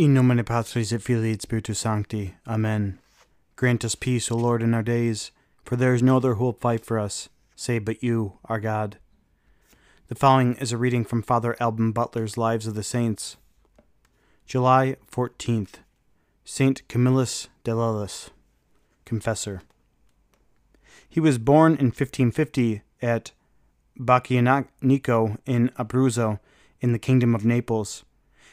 In nomine Patris et Filii et Spiritus Sancti. Amen. Grant us peace, O Lord, in our days, for there is no other who will fight for us, save but you, our God. The following is a reading from Father Alban Butler's Lives of the Saints. July 14th. Saint Camillus de Lellis, Confessor. He was born in 1550 at Bacchianico in Abruzzo, in the Kingdom of Naples.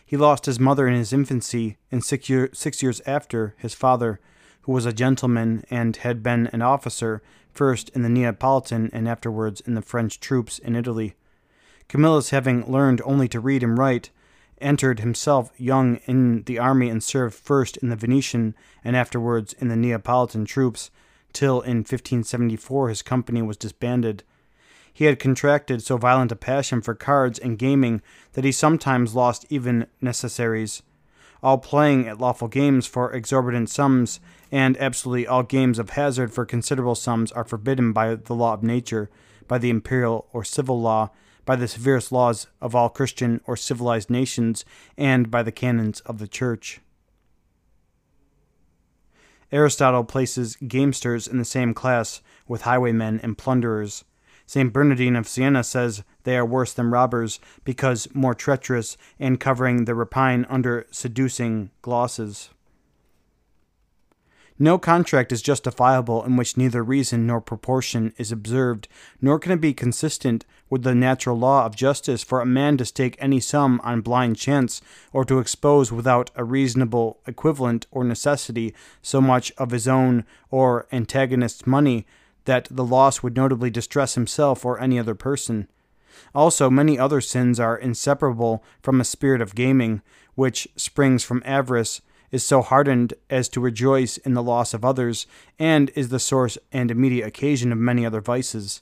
He lost his mother in his infancy, and six, year, six years after, his father, who was a gentleman and had been an officer, first in the Neapolitan and afterwards in the French troops in Italy. Camillus, having learned only to read and write, entered himself young in the army and served first in the Venetian and afterwards in the Neapolitan troops, till in 1574 his company was disbanded. He had contracted so violent a passion for cards and gaming that he sometimes lost even necessaries. All playing at lawful games for exorbitant sums, and absolutely all games of hazard for considerable sums, are forbidden by the law of nature, by the imperial or civil law, by the severest laws of all Christian or civilized nations, and by the canons of the Church. Aristotle places gamesters in the same class with highwaymen and plunderers. St. Bernardine of Siena says they are worse than robbers because more treacherous and covering the rapine under seducing glosses. No contract is justifiable in which neither reason nor proportion is observed, nor can it be consistent with the natural law of justice for a man to stake any sum on blind chance, or to expose without a reasonable equivalent or necessity so much of his own or antagonist's money that the loss would notably distress himself or any other person. Also, many other sins are inseparable from a spirit of gaming, which springs from avarice, is so hardened as to rejoice in the loss of others, and is the source and immediate occasion of many other vices.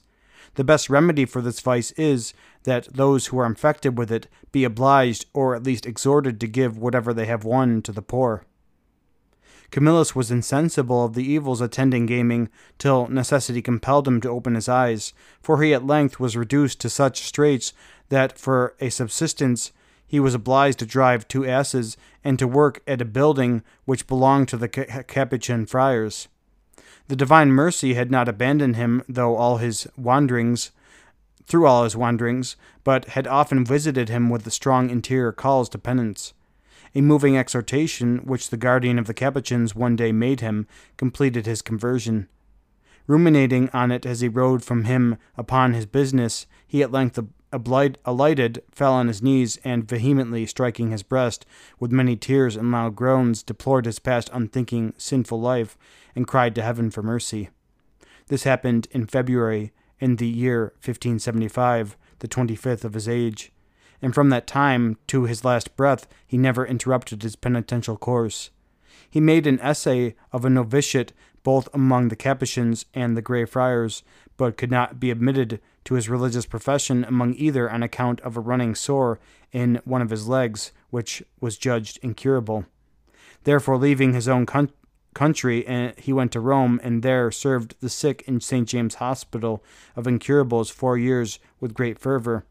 The best remedy for this vice is that those who are infected with it be obliged or at least exhorted to give whatever they have won to the poor. Camillus was insensible of the evils attending gaming till necessity compelled him to open his eyes, for he at length was reduced to such straits that for a subsistence he was obliged to drive two asses and to work at a building which belonged to the Capuchin friars. The divine mercy had not abandoned him though all his wanderings through all his wanderings, but had often visited him with the strong interior calls to penance. A moving exhortation, which the guardian of the Capuchins one day made him, completed his conversion. Ruminating on it as he rode from him upon his business, he at length alighted, fell on his knees, and vehemently striking his breast, with many tears and loud groans, deplored his past unthinking, sinful life, and cried to heaven for mercy. This happened in February, in the year 1575, the twenty-fifth of his age and from that time to his last breath he never interrupted his penitential course. He made an essay of a novitiate both among the Capuchins and the Grey Friars, but could not be admitted to his religious profession among either on account of a running sore in one of his legs, which was judged incurable. Therefore, leaving his own con- country, eh, he went to Rome and there served the sick in St. James Hospital of Incurables four years with great fervor.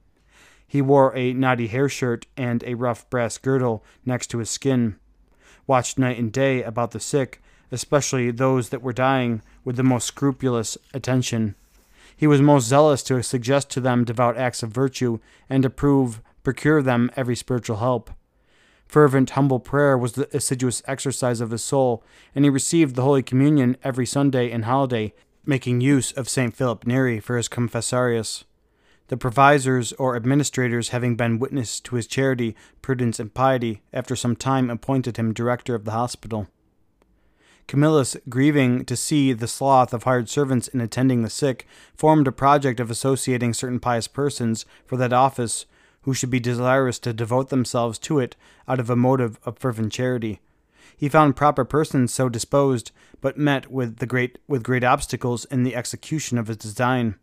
He wore a knotty hair shirt and a rough brass girdle next to his skin, watched night and day about the sick, especially those that were dying, with the most scrupulous attention. He was most zealous to suggest to them devout acts of virtue, and to prove, procure them every spiritual help. Fervent, humble prayer was the assiduous exercise of his soul, and he received the Holy Communion every Sunday and holiday, making use of St. Philip Neri for his confessarius the provisors or administrators having been witness to his charity, prudence, and piety, after some time appointed him director of the hospital. Camillus, grieving to see the sloth of hired servants in attending the sick, formed a project of associating certain pious persons for that office who should be desirous to devote themselves to it out of a motive of fervent charity. He found proper persons so disposed, but met with the great with great obstacles in the execution of his design.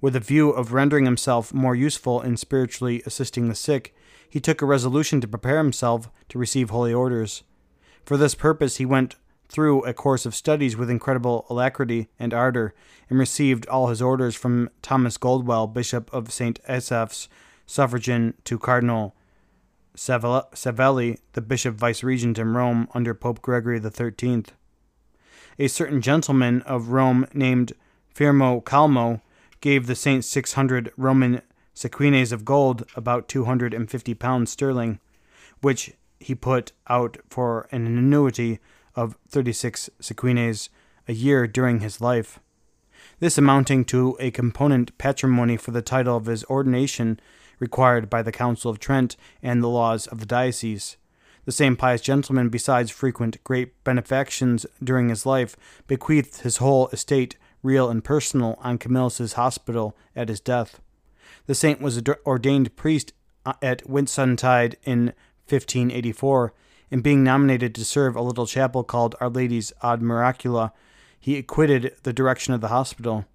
With a view of rendering himself more useful in spiritually assisting the sick, he took a resolution to prepare himself to receive holy orders. For this purpose, he went through a course of studies with incredible alacrity and ardor, and received all his orders from Thomas Goldwell, Bishop of St. Asaph's, suffragan to Cardinal Savelli, the bishop vice-regent in Rome under Pope Gregory XIII. A certain gentleman of Rome named Firmo Calvo gave the saint 600 Roman sequines of gold, about 250 pounds sterling, which he put out for an annuity of 36 sequines a year during his life. This amounting to a component patrimony for the title of his ordination required by the Council of Trent and the laws of the diocese. The same pious gentleman, besides frequent great benefactions during his life, bequeathed his whole estate, real and personal, on Camillus's hospital at his death. The saint was ordained priest uh, at Whitsuntide in 1584, and being nominated to serve a little chapel called Our Lady's Ad Miracula, he quitted the direction of the hospital.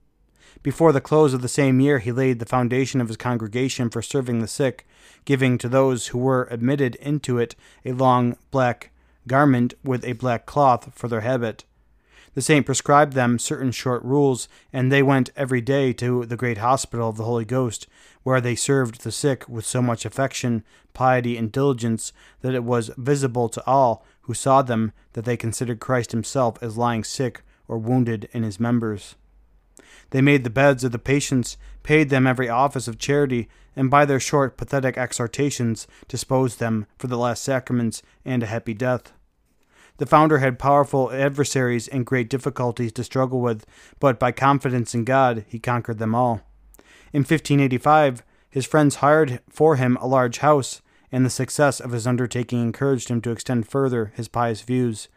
Before the close of the same year, he laid the foundation of his congregation for serving the sick, giving to those who were admitted into it a long black garment with a black cloth for their habit. The saint prescribed them certain short rules, and they went every day to the great hospital of the Holy Ghost, where they served the sick with so much affection, piety, and diligence that it was visible to all who saw them that they considered Christ himself as lying sick or wounded in his members. They made the beds of the patients, paid them every office of charity, and by their short, pathetic exhortations disposed them for the last sacraments and a happy death. The founder had powerful adversaries and great difficulties to struggle with, but by confidence in God he conquered them all. In 1585, his friends hired for him a large house, and the success of his undertaking encouraged him to extend further his pious views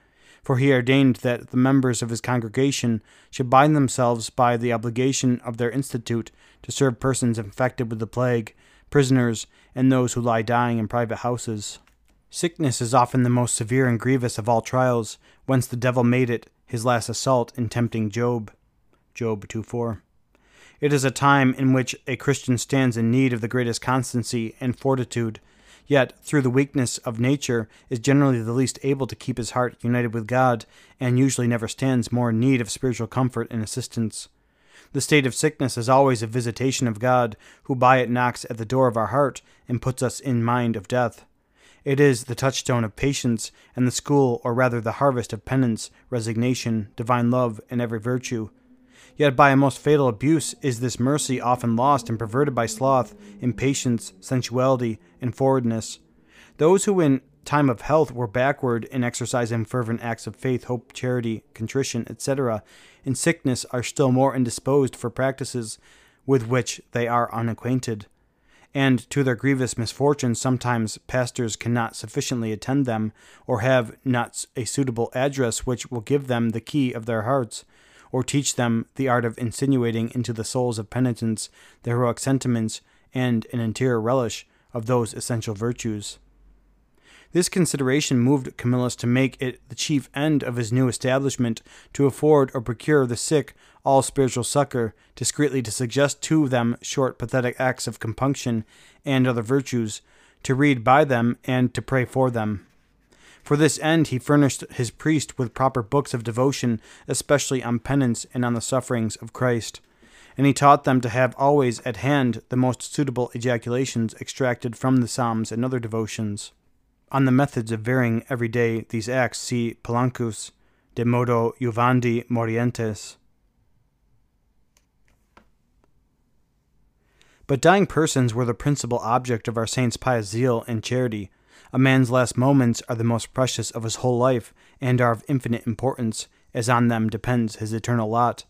for he ordained that the members of his congregation should bind themselves by the obligation of their institute to serve persons infected with the plague, prisoners, and those who lie dying in private houses. Sickness is often the most severe and grievous of all trials, whence the devil made it his last assault in tempting Job. Job 2 4. It is a time in which a Christian stands in need of the greatest constancy and fortitude yet through the weakness of nature is generally the least able to keep his heart united with God, and usually never stands more in need of spiritual comfort and assistance. The state of sickness is always a visitation of God, who by it knocks at the door of our heart and puts us in mind of death. It is the touchstone of patience, and the school, or rather the harvest of penance, resignation, divine love, and every virtue. Yet by a most fatal abuse is this mercy often lost and perverted by sloth, impatience, sensuality, and forwardness. Those who in time of health were backward in exercising fervent acts of faith, hope, charity, contrition, etc., in sickness are still more indisposed for practices with which they are unacquainted. And to their grievous misfortune, sometimes pastors cannot sufficiently attend them, or have not a suitable address which will give them the key of their hearts or teach them the art of insinuating into the souls of penitents the heroic sentiments and an interior relish of those essential virtues. This consideration moved Camillus to make it the chief end of his new establishment to afford or procure the sick all spiritual succor, discreetly to suggest to them short pathetic acts of compunction and other virtues, to read by them and to pray for them. For this end, he furnished his priest with proper books of devotion, especially on penance and on the sufferings of Christ. And he taught them to have always at hand the most suitable ejaculations extracted from the Psalms and other devotions. On the methods of varying every day these acts, see Plancus, De modo juvandi morientes. But dying persons were the principal object of our saint's pious zeal and charity, a man's last moments are the most precious of his whole life, and are of infinite importance, as on them depends his eternal lot.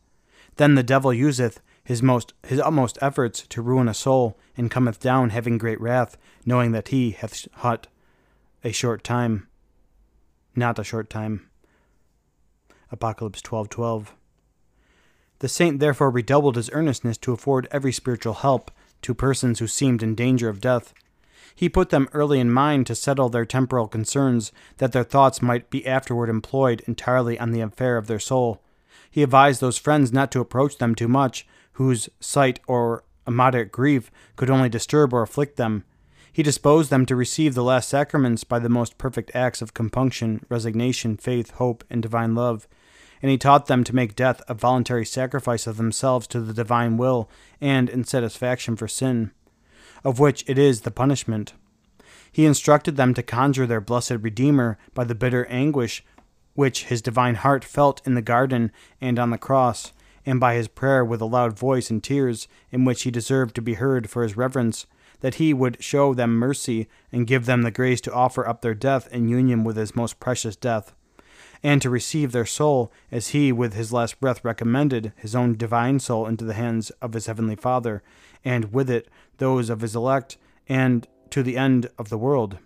Then the devil useth his most his utmost efforts to ruin a soul, and cometh down having great wrath, knowing that he hath hut a short time. Not a short time. Apocalypse twelve twelve. The saint therefore redoubled his earnestness to afford every spiritual help to persons who seemed in danger of death, he put them early in mind to settle their temporal concerns, that their thoughts might be afterward employed entirely on the affair of their soul. He advised those friends not to approach them too much, whose sight or a moderate grief could only disturb or afflict them. He disposed them to receive the last sacraments by the most perfect acts of compunction, resignation, faith, hope, and divine love. And he taught them to make death a voluntary sacrifice of themselves to the divine will and in satisfaction for sin of which it is the punishment. He instructed them to conjure their blessed Redeemer by the bitter anguish which his divine heart felt in the garden and on the cross, and by his prayer with a loud voice and tears, in which he deserved to be heard for his reverence, that he would show them mercy and give them the grace to offer up their death in union with his most precious death, and to receive their soul as he with his last breath recommended his own divine soul into the hands of his heavenly Father, and with it those of his elect, and to the end of the world.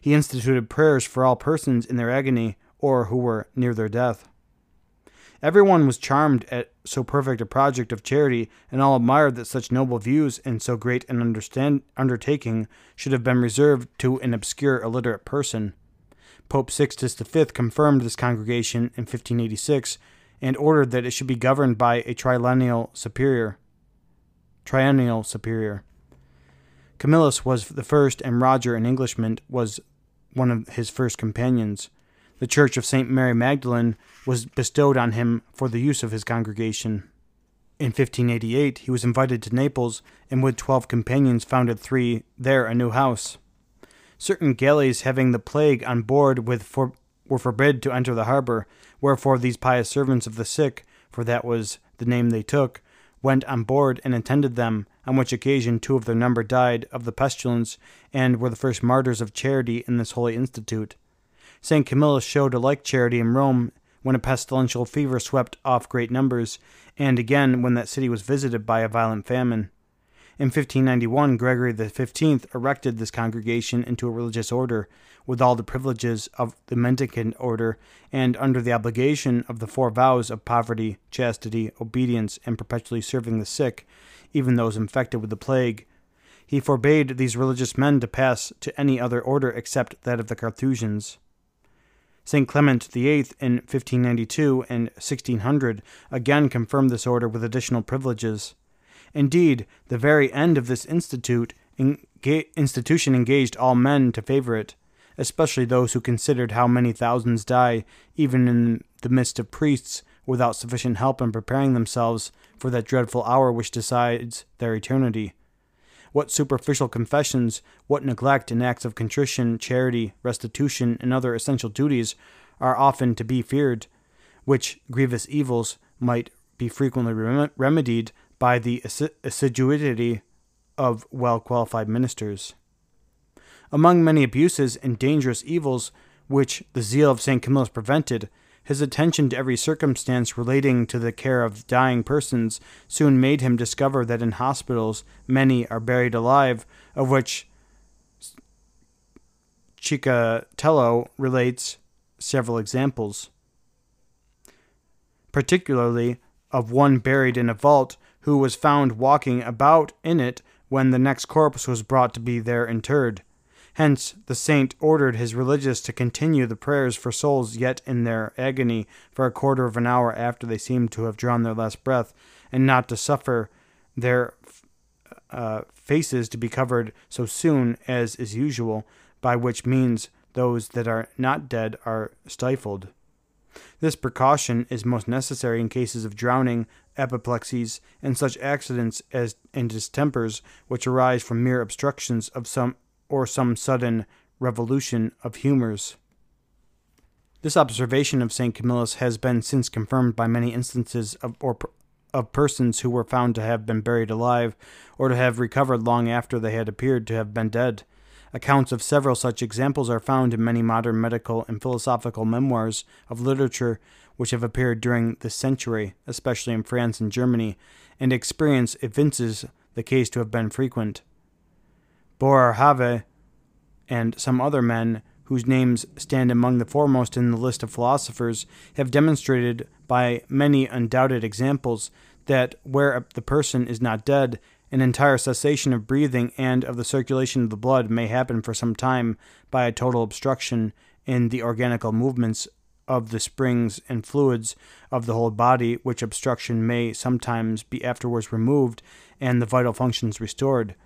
He instituted prayers for all persons in their agony or who were near their death. Everyone was charmed at so perfect a project of charity, and all admired that such noble views and so great an understand- undertaking should have been reserved to an obscure illiterate person. Pope Sixtus V confirmed this congregation in 1586 and ordered that it should be governed by a triennial superior. Triennial superior. Camillus was the first, and Roger, an Englishman, was one of his first companions. The Church of St. Mary Magdalene was bestowed on him for the use of his congregation. In 1588, he was invited to Naples, and with twelve companions founded three there a new house. Certain galleys having the plague on board with for, were forbid to enter the harbor, wherefore these pious servants of the sick, for that was the name they took, went on board and attended them, on which occasion two of their number died of the pestilence, and were the first martyrs of charity in this holy institute. St. Camillus showed a like charity in Rome when a pestilential fever swept off great numbers, and again when that city was visited by a violent famine. In 1591, Gregory XV erected this congregation into a religious order, with all the privileges of the mendicant order, and under the obligation of the four vows of poverty, chastity, obedience, and perpetually serving the sick, even those infected with the plague. He forbade these religious men to pass to any other order except that of the Carthusians. St. Clement VIII in 1592 and 1600 again confirmed this order with additional privileges. Indeed, the very end of this institute enga- institution engaged all men to favor it, especially those who considered how many thousands die, even in the midst of priests, without sufficient help in preparing themselves for that dreadful hour which decides their eternity. What superficial confessions, what neglect in acts of contrition, charity, restitution, and other essential duties are often to be feared, which grievous evils might be frequently rem- remedied by the assiduity of well qualified ministers. Among many abuses and dangerous evils which the zeal of St. Camillus prevented, his attention to every circumstance relating to the care of dying persons soon made him discover that in hospitals many are buried alive, of which Cicatello relates several examples, particularly of one buried in a vault who was found walking about in it when the next corpse was brought to be there interred. Hence, the saint ordered his religious to continue the prayers for souls yet in their agony for a quarter of an hour after they seemed to have drawn their last breath, and not to suffer their uh, faces to be covered so soon as is usual, by which means those that are not dead are stifled. This precaution is most necessary in cases of drowning, apoplexies, and such accidents as and distempers which arise from mere obstructions of some or some sudden revolution of humors. This observation of St. Camillus has been since confirmed by many instances of, or, of persons who were found to have been buried alive, or to have recovered long after they had appeared to have been dead. Accounts of several such examples are found in many modern medical and philosophical memoirs of literature which have appeared during this century, especially in France and Germany, and experience evinces the case to have been frequent. Boerhaave, and some other men whose names stand among the foremost in the list of philosophers have demonstrated by many undoubted examples that where the person is not dead, an entire cessation of breathing and of the circulation of the blood may happen for some time by a total obstruction in the organical movements of the springs and fluids of the whole body, which obstruction may sometimes be afterwards removed and the vital functions restored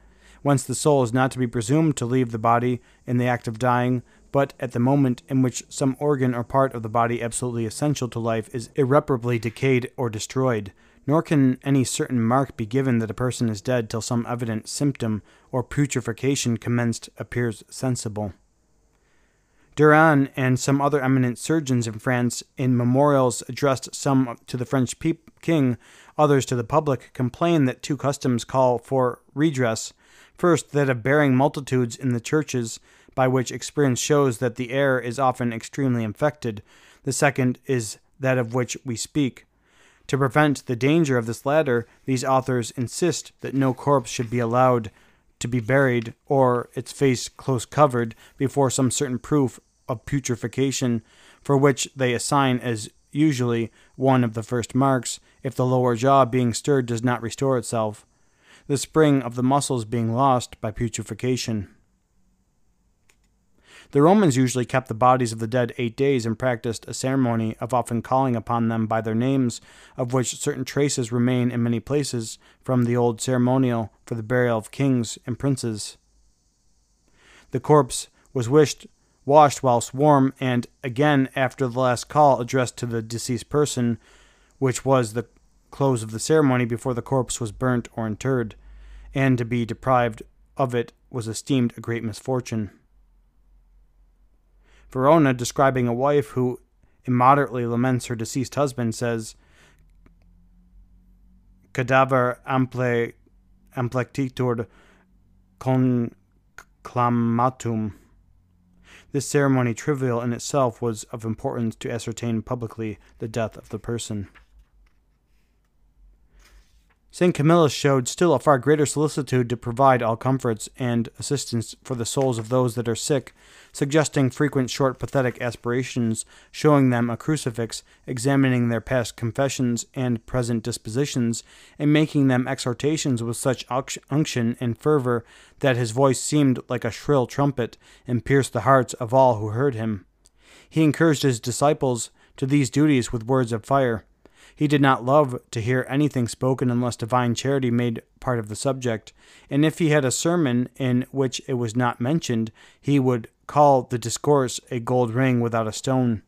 whence the soul is not to be presumed to leave the body in the act of dying, but at the moment in which some organ or part of the body absolutely essential to life is irreparably decayed or destroyed, nor can any certain mark be given that a person is dead till some evident symptom or putrefaction commenced appears sensible. Durand and some other eminent surgeons in France, in memorials addressed some to the French king, others to the public, complain that two customs call for redress. First, that of burying multitudes in the churches, by which experience shows that the air is often extremely infected. The second is that of which we speak. To prevent the danger of this latter, these authors insist that no corpse should be allowed to be buried or its face close covered before some certain proof of putrefaction, for which they assign as usually one of the first marks, if the lower jaw being stirred does not restore itself, the spring of the muscles being lost by putrefaction. The Romans usually kept the bodies of the dead eight days and practiced a ceremony of often calling upon them by their names, of which certain traces remain in many places from the old ceremonial for the burial of kings and princes. The corpse was wished washed whilst warm, and again after the last call addressed to the deceased person, which was the close of the ceremony before the corpse was burnt or interred, and to be deprived of it was esteemed a great misfortune. Verona, describing a wife who immoderately laments her deceased husband, says, Cadaver ample amplectitur conclamatum. This ceremony, trivial in itself, was of importance to ascertain publicly the death of the person. St. Camillus showed still a far greater solicitude to provide all comforts and assistance for the souls of those that are sick, suggesting frequent short pathetic aspirations, showing them a crucifix, examining their past confessions and present dispositions, and making them exhortations with such unction and fervor that his voice seemed like a shrill trumpet, and pierced the hearts of all who heard him. He encouraged his disciples to these duties with words of fire. He did not love to hear anything spoken unless divine charity made part of the subject, and if he had a sermon in which it was not mentioned, he would call the discourse a gold ring without a stone.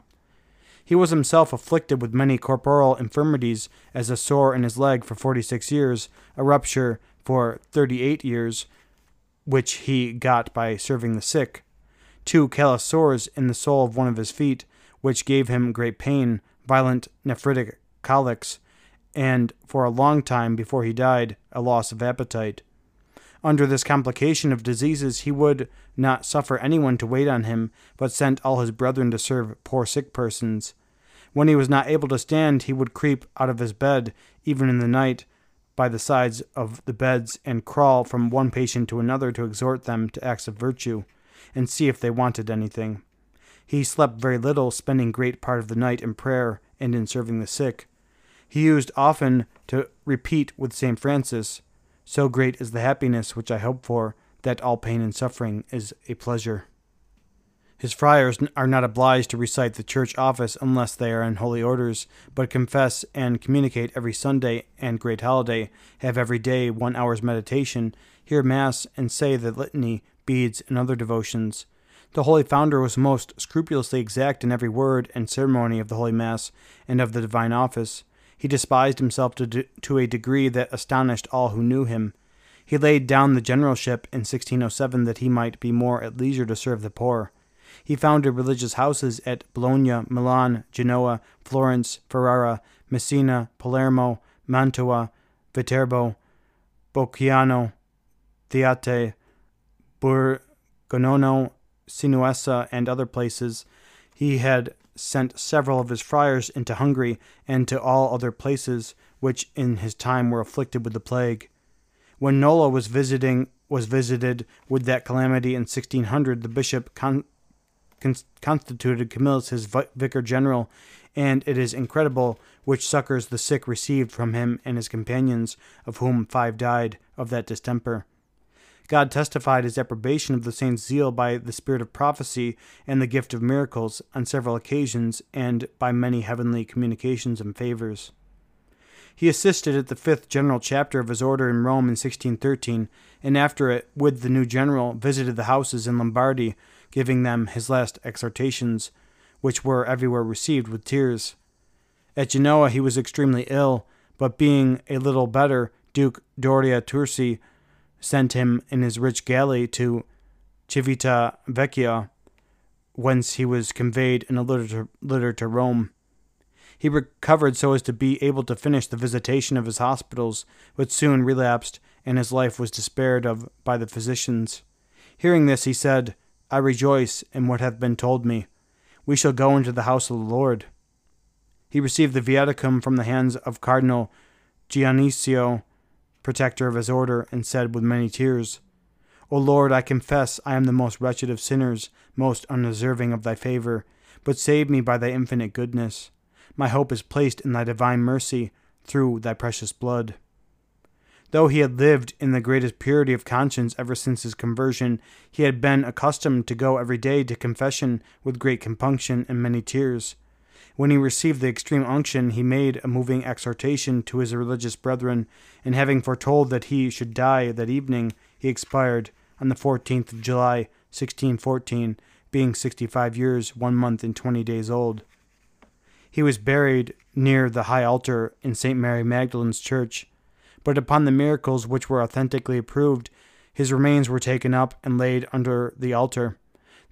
He was himself afflicted with many corporal infirmities, as a sore in his leg for forty six years, a rupture for thirty eight years, which he got by serving the sick, two callous sores in the sole of one of his feet, which gave him great pain, violent nephritic colics, and for a long time before he died, a loss of appetite. Under this complication of diseases, he would not suffer anyone to wait on him, but sent all his brethren to serve poor sick persons. When he was not able to stand, he would creep out of his bed, even in the night, by the sides of the beds, and crawl from one patient to another to exhort them to acts of virtue, and see if they wanted anything. He slept very little, spending great part of the night in prayer and in serving the sick. He used often to repeat with St. Francis, So great is the happiness which I hope for, that all pain and suffering is a pleasure. His friars are not obliged to recite the church office unless they are in holy orders, but confess and communicate every Sunday and great holiday, have every day one hour's meditation, hear Mass, and say the litany, beads, and other devotions. The Holy Founder was most scrupulously exact in every word and ceremony of the Holy Mass and of the divine office. He despised himself to, de- to a degree that astonished all who knew him. He laid down the generalship in 1607 that he might be more at leisure to serve the poor. He founded religious houses at Bologna, Milan, Genoa, Florence, Ferrara, Messina, Palermo, Mantua, Viterbo, Bocciano, Theate, Burgonono, Sinuessa, and other places, he had sent several of his friars into Hungary and to all other places which in his time were afflicted with the plague. When Nola was visiting was visited with that calamity in 1600, the bishop con- con- constituted Camillus his vicar general, and it is incredible which succors the sick received from him and his companions, of whom five died of that distemper. God testified his approbation of the saint's zeal by the spirit of prophecy and the gift of miracles on several occasions and by many heavenly communications and favors. He assisted at the fifth general chapter of his order in Rome in 1613, and after it, with the new general, visited the houses in Lombardy, giving them his last exhortations, which were everywhere received with tears. At Genoa he was extremely ill, but being a little better, Duke Doria Tursi sent him in his rich galley to Civita Vecchia, whence he was conveyed in a litter, litter to Rome. He recovered so as to be able to finish the visitation of his hospitals, but soon relapsed, and his life was despaired of by the physicians. Hearing this, he said, I rejoice in what hath been told me. We shall go into the house of the Lord. He received the viaticum from the hands of Cardinal Ginnasio, protector of his order, and said with many tears, O Lord, I confess I am the most wretched of sinners, most undeserving of thy favor, but save me by thy infinite goodness. My hope is placed in thy divine mercy through thy precious blood. Though he had lived in the greatest purity of conscience ever since his conversion, he had been accustomed to go every day to confession with great compunction and many tears. When he received the extreme unction, he made a moving exhortation to his religious brethren, and having foretold that he should die that evening, he expired on the 14th of July, 1614, being 65 years, one month, and 20 days old. He was buried near the high altar in St. Mary Magdalene's church, but upon the miracles which were authentically approved, his remains were taken up and laid under the altar.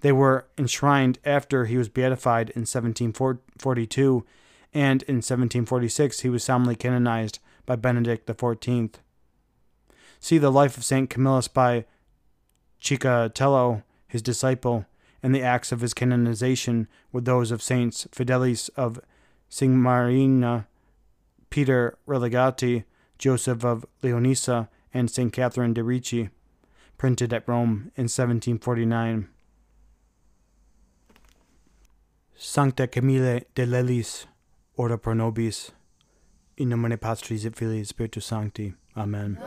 They were enshrined after he was beatified in 1742, and in 1746 he was solemnly canonized by Benedict XIV. See the life of St. Camillus by Cicatello, his disciple, and the acts of his canonization with those of Saints Fidelis of Sigmaringa, Peter Regalati, Joseph of Leonisa, and St. Catherine de' Ricci, printed at Rome in 1749. Sancta Camille de Lellis, ora pro nobis, in nomine Patris et Filii Spiritus Sancti. Amen.